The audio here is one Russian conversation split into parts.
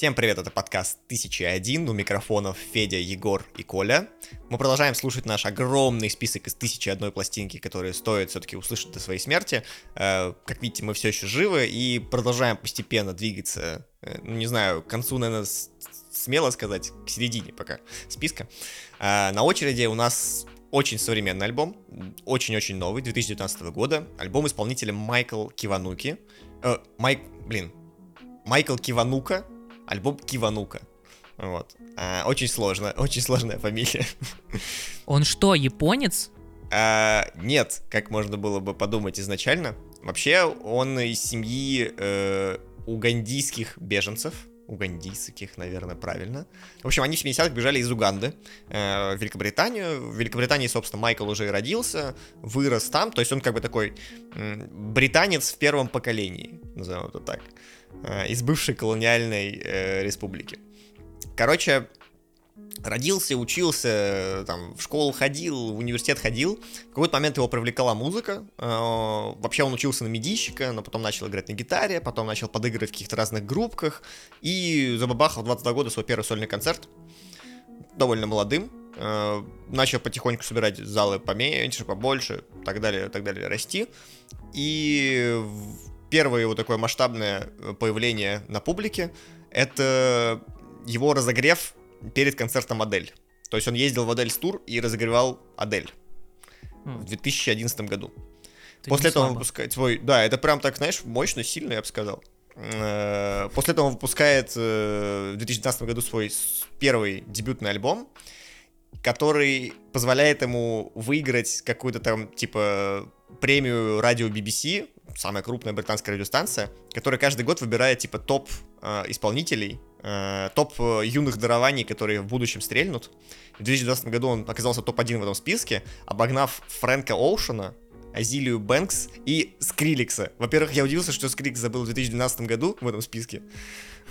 Всем привет, это подкаст 1001, у микрофонов Федя, Егор и Коля. Мы продолжаем слушать наш огромный список из 1001 пластинки, которые стоит все-таки услышать до своей смерти. Э, как видите, мы все еще живы и продолжаем постепенно двигаться, э, ну не знаю, к концу, наверное, смело сказать, к середине пока списка. Э, на очереди у нас очень современный альбом, очень-очень новый, 2019 года. Альбом исполнителя Майкл Кивануки. Э, Майк, блин, Майкл Киванука, альбом Киванука. Вот. А, очень сложно, очень сложная фамилия. Он что, японец? А, нет, как можно было бы подумать изначально. Вообще, он из семьи э, угандийских беженцев. Угандийских, наверное, правильно. В общем, они в 70-х бежали из Уганды э, в Великобританию. В Великобритании, собственно, Майкл уже и родился, вырос там. То есть он как бы такой э, британец в первом поколении, назовем это так. Э, из бывшей колониальной э, республики. Короче, родился, учился, там, в школу ходил, в университет ходил. В какой-то момент его привлекала музыка. Э, вообще он учился на медийщика, но потом начал играть на гитаре, потом начал подыгрывать в каких-то разных группках. И забабахал в 22 года свой первый сольный концерт. Довольно молодым. Э, начал потихоньку собирать залы поменьше, побольше, так далее, так далее, расти. И первое его такое масштабное э, появление на публике — это его разогрев перед концертом Адель. То есть он ездил в Адель тур и разогревал Адель mm. в 2011 году. Это После этого он выпускает свой... Да, это прям так, знаешь, мощно, сильно, я бы сказал. Э, после этого он выпускает э, в 2019 году свой первый дебютный альбом, который позволяет ему выиграть какую-то там, типа, премию радио BBC самая крупная британская радиостанция, которая каждый год выбирает типа топ э, исполнителей, э, топ э, юных дарований, которые в будущем стрельнут. В 2020 году он оказался топ-1 в этом списке, обогнав Фрэнка Оушена, Азилию Бэнкс и Скриликса. Во-первых, я удивился, что Скриликс забыл в 2012 году в этом списке.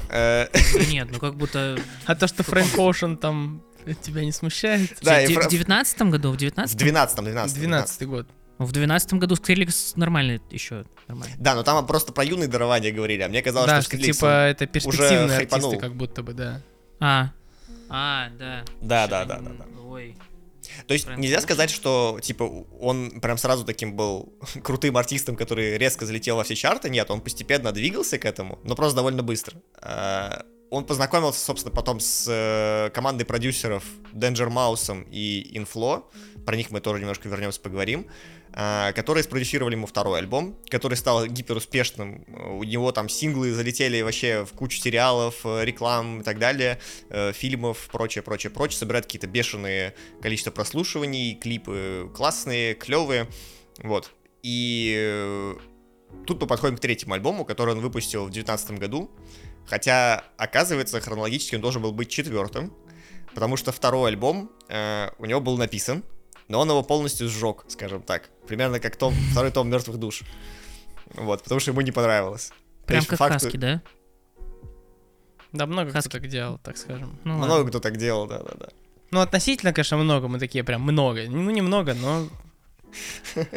Э, Нет, ну как будто... А то, что Фрэнк Оушен там тебя не смущает? Да, в 19 году? В 19 В 12 12 12 год. В двенадцатом году Скриликс нормальный еще. Нормальный. Да, но там просто про юные дарования говорили, а мне казалось, да, что Скриликс типа это перспективные артисты, как будто бы, да. А, а, да. Да, да, да, да, да. Ой. То есть Фрэнк нельзя сказать, что типа он прям сразу таким был крутым артистом, который резко залетел во все чарты. Нет, он постепенно двигался к этому, но просто довольно быстро. Он познакомился, собственно, потом с э, командой продюсеров Danger Mouse и Inflow. Про них мы тоже немножко вернемся, поговорим. А, которые спродюсировали ему второй альбом, который стал гиперуспешным. У него там синглы залетели вообще в кучу сериалов, э, реклам и так далее, э, фильмов, прочее, прочее, прочее. Собирает какие-то бешеные количество прослушиваний, клипы классные, клевые. Вот. И тут мы подходим к третьему альбому, который он выпустил в 2019 году. Хотя, оказывается, хронологически он должен был быть четвертым, потому что второй альбом э, у него был написан, но он его полностью сжег, скажем так. Примерно как том, второй том мертвых душ. Вот, потому что ему не понравилось. Прям как факту... Хаски, да? Да, много Хаски. кто так делал, так скажем. Ну, много ладно. кто так делал, да-да-да. Ну, относительно, конечно, много, мы такие прям много. Ну, немного, но...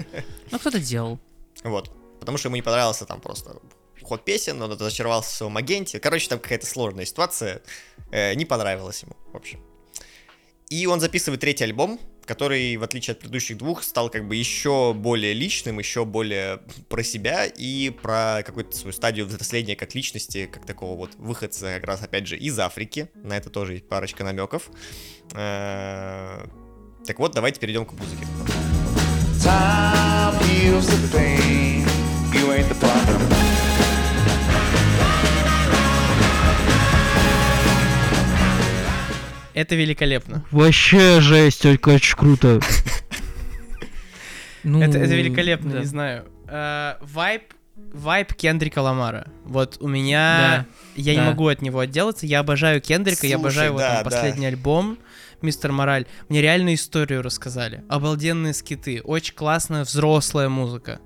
Ну, кто-то делал. Вот. Потому что ему не понравился там просто ход песен, он разочаровался в своем агенте. Короче, там какая-то сложная ситуация. Э, не понравилось ему, в общем. И он записывает третий альбом, который, в отличие от предыдущих двух, стал как бы еще более личным, еще более про себя и про какую-то свою стадию взросления как личности, как такого вот выходца как раз, опять же, из Африки. На это тоже есть парочка намеков. Э, так вот, давайте перейдем к музыке. Time heals the pain. You ain't the. Это великолепно. Вообще жесть, только очень круто. Ну, это, это великолепно, да. не знаю. Э, вайп, вайп Кендрика Ламара. Вот у меня... Да. Я да. не могу от него отделаться. Я обожаю Кендрика, Слушай, я обожаю его да, там, последний да. альбом. Мистер Мораль. Мне реально историю рассказали. Обалденные скиты. Очень классная взрослая музыка.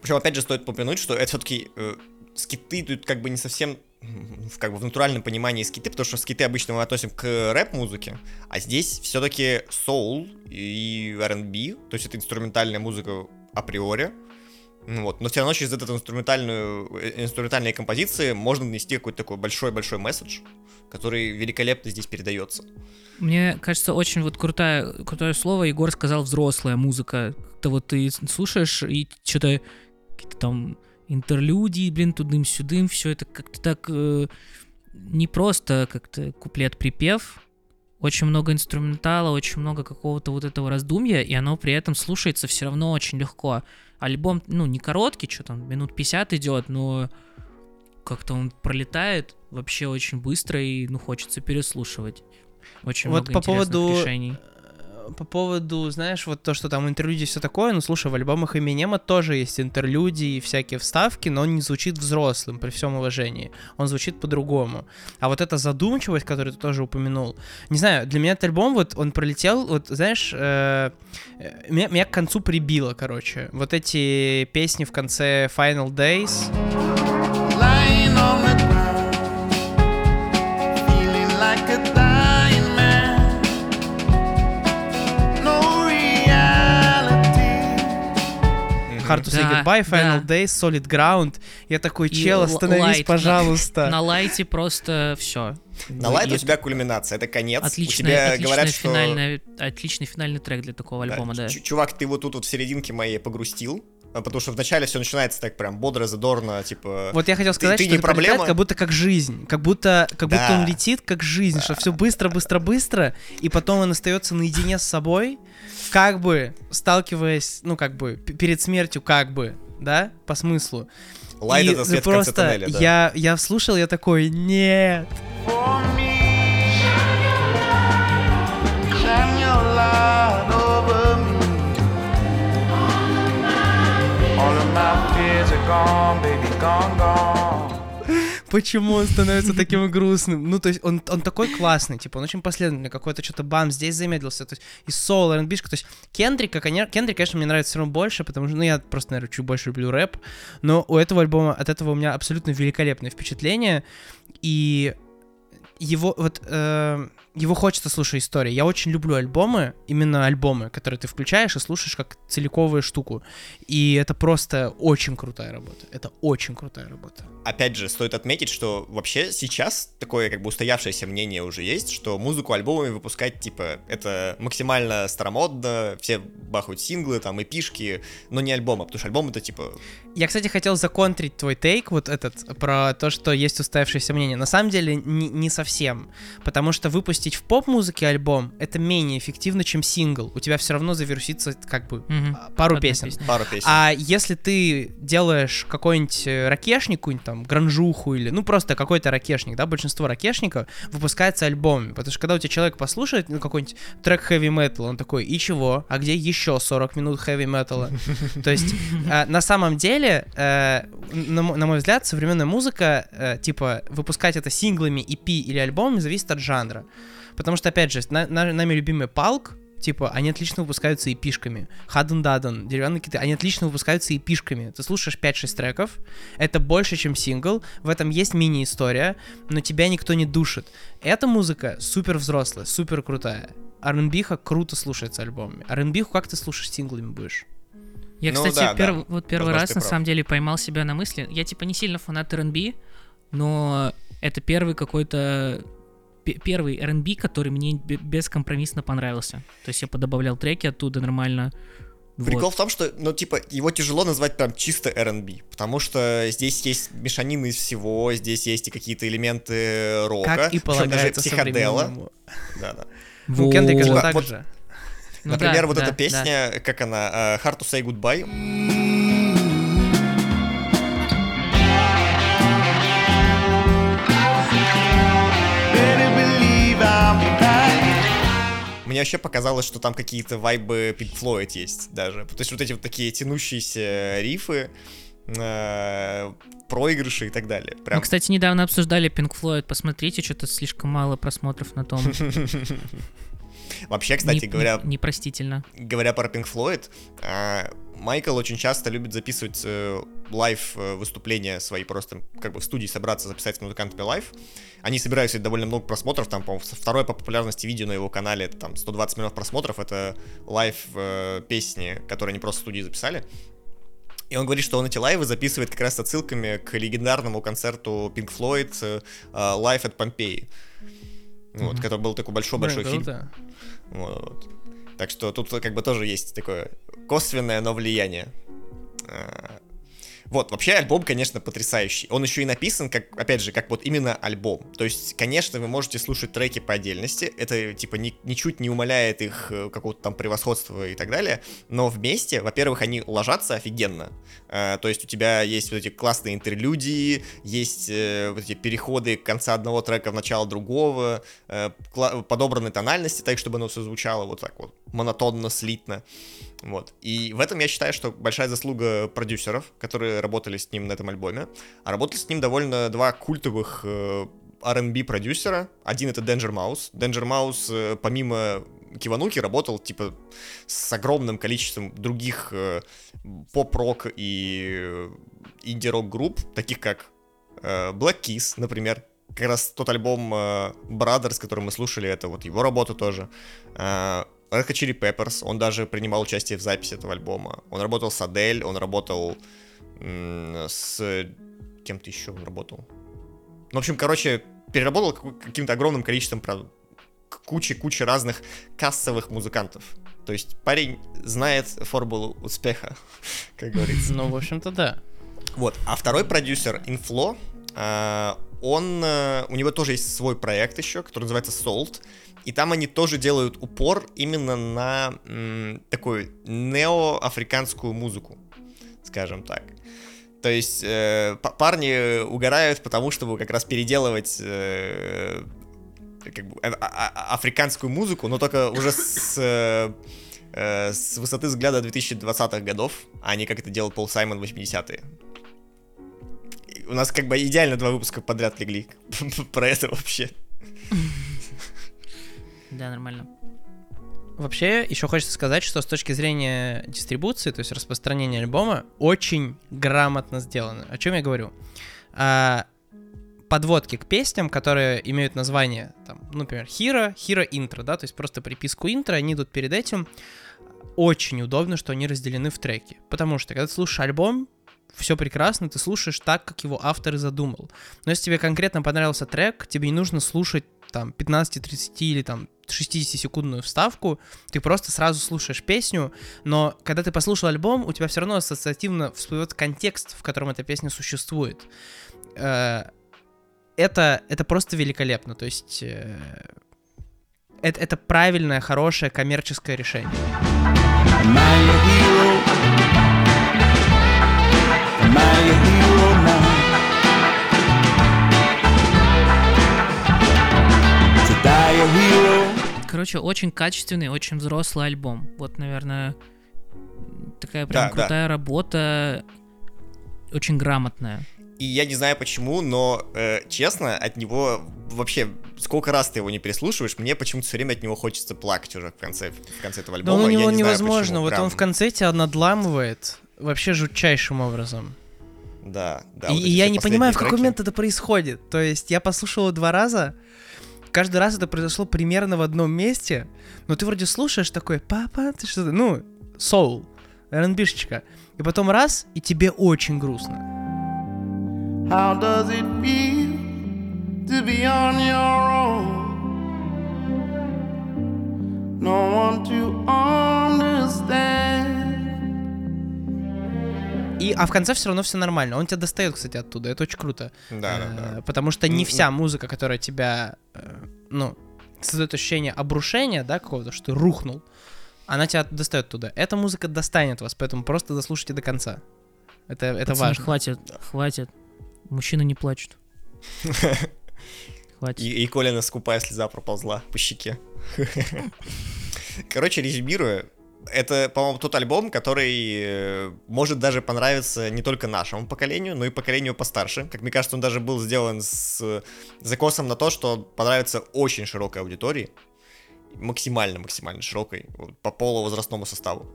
Причем, опять же, стоит упомянуть, что это все-таки э, скиты тут как бы не совсем в, как бы в натуральном понимании скиты, потому что скиты обычно мы относим к рэп-музыке, а здесь все-таки соул и R&B, то есть это инструментальная музыка априори, Ну вот, но все равно через эту инструментальную, э, инструментальные композиции можно нанести какой-то такой большой-большой месседж, который великолепно здесь передается. Мне кажется, очень вот крутое, крутое слово Егор сказал взрослая музыка. То вот ты слушаешь и что-то там интерлюдии, блин, тудым-сюдым, все это как-то так э, не просто как-то куплет-припев, очень много инструментала, очень много какого-то вот этого раздумья, и оно при этом слушается все равно очень легко. Альбом, ну, не короткий, что там, минут 50 идет, но как-то он пролетает вообще очень быстро, и, ну, хочется переслушивать. Очень вот много по поводу решений по поводу, знаешь, вот то, что там интерлюдии все такое, ну, слушай, в альбомах Эминема тоже есть интерлюдии и всякие вставки, но он не звучит взрослым, при всем уважении. Он звучит по-другому. А вот эта задумчивость, которую ты тоже упомянул, не знаю, для меня этот альбом, вот, он пролетел, вот, знаешь, э, меня, меня к концу прибило, короче. Вот эти песни в конце Final Days. Hard to Say да, Goodbye, Final да. Days, Solid Ground. Я такой, чел, остановись, light, пожалуйста. На, лайте просто все. На лайте у тебя кульминация, это конец. Отличный, у тебя отличная говорят, что... финальный, отличный финальный трек для такого альбома, да. Чувак, ты вот тут вот в серединке моей погрустил, потому что вначале все начинается так прям бодро, задорно, типа. Вот я хотел сказать, ты, что ты не проблема, как будто как жизнь, как будто, как да. будто он летит как жизнь, да. что все быстро, быстро, быстро, и потом он остается наедине с собой, как бы сталкиваясь, ну как бы перед смертью, как бы, да, по смыслу. Лайт это свет просто в конце тоннеля, да. я я слушал, я такой, нет. Gone, baby, gone, gone почему он становится таким грустным. Ну, то есть он, он такой классный, типа, он очень последовательный, какой-то что-то бам, здесь замедлился, то есть и соло, R&B, то есть Кендрика, Кендрик, конечно, мне нравится все равно больше, потому что, ну, я просто, наверное, чуть больше люблю рэп, но у этого альбома, от этого у меня абсолютно великолепное впечатление, и его, вот, э, его хочется слушать истории. Я очень люблю альбомы, именно альбомы, которые ты включаешь и слушаешь как целиковую штуку. И это просто очень крутая работа. Это очень крутая работа. Опять же, стоит отметить, что вообще сейчас такое как бы устоявшееся мнение уже есть, что музыку альбомами выпускать, типа, это максимально старомодно, все бахают синглы, там, и пишки, но не альбомы, потому что альбом это, типа... Я, кстати, хотел законтрить твой тейк, вот этот, про то, что есть устоявшееся мнение. На самом деле, не, не совсем, потому что выпустить в поп-музыке альбом, это менее эффективно, чем сингл. У тебя все равно завирусится как бы угу. пару Одна песен. Песня. Пару песен. А если ты делаешь какой-нибудь э, ракешник, какую-нибудь там гранжуху или, ну просто какой-то ракешник, да, большинство ракешников выпускается альбомами, потому что когда у тебя человек послушает ну, какой-нибудь трек хэви метал, он такой, и чего? А где еще 40 минут хэви металла? То есть э, на самом деле, э, на мой взгляд, современная музыка, типа выпускать это синглами, EP или альбомами зависит от жанра. Потому что, опять же, на, на, нами любимый Палк, типа, они отлично выпускаются и пишками. Хаден Дадан, деревянные киты, они отлично выпускаются и пишками. Ты слушаешь 5-6 треков, это больше, чем сингл, в этом есть мини-история, но тебя никто не душит. Эта музыка супер взрослая, супер крутая. R&B круто слушается альбомами. R&B как ты слушаешь синглами будешь? Я, ну, кстати, да, перв... да. вот первый Возможно, раз на самом деле поймал себя на мысли. Я типа не сильно фанат R&B, но это первый какой-то первый R&B, который мне бескомпромиссно понравился. То есть я подобавлял треки оттуда нормально. Прикол вот. в том, что, ну, типа, его тяжело назвать прям чисто R&B, потому что здесь есть мешанина из всего, здесь есть и какие-то элементы рока, как и даже психодела. Да, да. Вот. У Кендрика же так же. Ну, Например, да, вот да, эта песня, да. как она, uh, Hard to Say Goodbye. Мне вообще показалось, что там какие-то вайбы Pink Floyd есть даже. То есть вот эти вот такие тянущиеся рифы, э, проигрыши и так далее. Прям... Мы, кстати, недавно обсуждали Pink Floyd. Посмотрите, что-то слишком мало просмотров на том. Вообще, кстати не, говоря... Непростительно. Говоря про Pink Floyd, э, Майкл очень часто любит записывать э, лайв э, выступления свои просто как бы в студии собраться записать с музыкантами live. Они собирают себе довольно много просмотров, там, по-моему, второе по популярности видео на его канале, это там 120 миллионов просмотров, это live э, песни, которые они просто в студии записали. И он говорит, что он эти лайвы записывает как раз с отсылками к легендарному концерту Pink Floyd Live at Pompeii. Вот, mm-hmm. который был такой большой-большой фильм. Вот. Так что тут как бы тоже есть такое косвенное, но влияние. А, вот, вообще альбом, конечно, потрясающий. Он еще и написан, как, опять же, как вот именно альбом. То есть, конечно, вы можете слушать треки по отдельности. Это, типа, ни, ничуть не умаляет их э, какого-то там превосходства и так далее. Но вместе, во-первых, они ложатся офигенно. Э, то есть, у тебя есть вот эти классные интерлюдии, есть э, вот эти переходы конца одного трека в начало другого, э, подобраны тональности так, чтобы оно все звучало вот так вот монотонно, слитно. Вот. И в этом я считаю, что большая заслуга продюсеров, которые работали с ним на этом альбоме. А работали с ним довольно два культовых э, R&B продюсера. Один это Danger Mouse. Danger Mouse, э, помимо Кивануки, работал, типа, с огромным количеством других э, поп-рок и инди-рок групп, таких как Black Keys, например. Как раз тот альбом Brothers, который мы слушали, это вот его работа тоже. Red Hot Chili Peppers, он даже принимал участие в записи этого альбома. Он работал с Адель, он работал с... Кем-то еще он работал. Ну, в общем, короче, переработал каким-то огромным количеством кучи-кучи разных кассовых музыкантов. То есть парень знает формулу успеха, как говорится. Ну, в общем-то, да. Вот. А второй продюсер, Inflow, а, он, э, у него тоже есть свой проект еще, который называется Salt. И там они тоже делают упор именно на м, такую неоафриканскую музыку, скажем так. То есть э, парни угорают потому, чтобы как раз переделывать э, как бы, а, а, а африканскую музыку, но только уже с, э, э с высоты взгляда 2020-х годов, а не как это делал Пол Саймон в 80-е. У нас как бы идеально два выпуска подряд легли про это вообще. Да, нормально. Вообще, еще хочется сказать, что с точки зрения дистрибуции, то есть распространения альбома, очень грамотно сделано. О чем я говорю? А, подводки к песням, которые имеют название, там, ну, например, Hero, Hero Intro, да, то есть просто приписку интро, они идут перед этим. Очень удобно, что они разделены в треки, потому что когда ты слушаешь альбом, все прекрасно, ты слушаешь так, как его автор и задумал. Но если тебе конкретно понравился трек, тебе не нужно слушать там 15, 30 или там 60-секундную вставку, ты просто сразу слушаешь песню, но когда ты послушал альбом, у тебя все равно ассоциативно всплывет контекст, в котором эта песня существует. Э, это, это просто великолепно, то есть э, это, это правильное, хорошее коммерческое решение. Короче, очень качественный, очень взрослый альбом. Вот, наверное, такая прям да, крутая да. работа, очень грамотная. И я не знаю почему, но э, честно, от него вообще сколько раз ты его не переслушиваешь, мне почему-то все время от него хочется плакать уже в конце, в конце этого альбома. Да у него невозможно, знаю, вот прям... он в конце тебя надламывает вообще жутчайшим образом. Да, да. И, вот и я не понимаю, треки. в какой момент это происходит. То есть я послушал его два раза, каждый раз это произошло примерно в одном месте, но ты вроде слушаешь такой, папа, ты что-то, ну, соул, R&B-шечка, и потом раз, и тебе очень грустно. How does it feel to be on your own? No one to understand. И, а в конце все равно все нормально. Он тебя достает, кстати, оттуда. Это очень круто. Да, да, да. Э, потому что не вся музыка, которая тебя, ну, создает ощущение обрушения, да, какого-то, что ты рухнул, она тебя достает туда. Эта музыка достанет вас, поэтому просто дослушайте до конца. Это, это Пацаны, важно. хватит, хватит. Мужчины не плачут. Хватит. И, и Колина скупая слеза проползла по щеке. Короче, резюмируя, это, по-моему, тот альбом, который э, может даже понравиться не только нашему поколению, но и поколению постарше. Как мне кажется, он даже был сделан с закосом на то, что понравится очень широкой аудитории. Максимально-максимально широкой, по полувозрастному составу.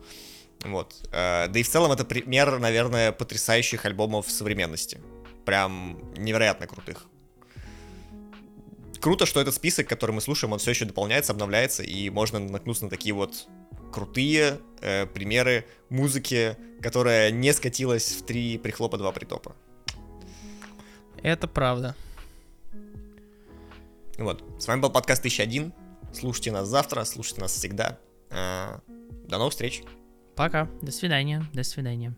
Вот. Э, да и в целом это пример, наверное, потрясающих альбомов современности. Прям невероятно крутых. Круто, что этот список, который мы слушаем, он все еще дополняется, обновляется, и можно наткнуться на такие вот крутые э, примеры музыки, которая не скатилась в три прихлопа, два притопа. Это правда. Вот. С вами был подкаст 1001. Слушайте нас завтра, слушайте нас всегда. А, до новых встреч. Пока. До свидания. До свидания.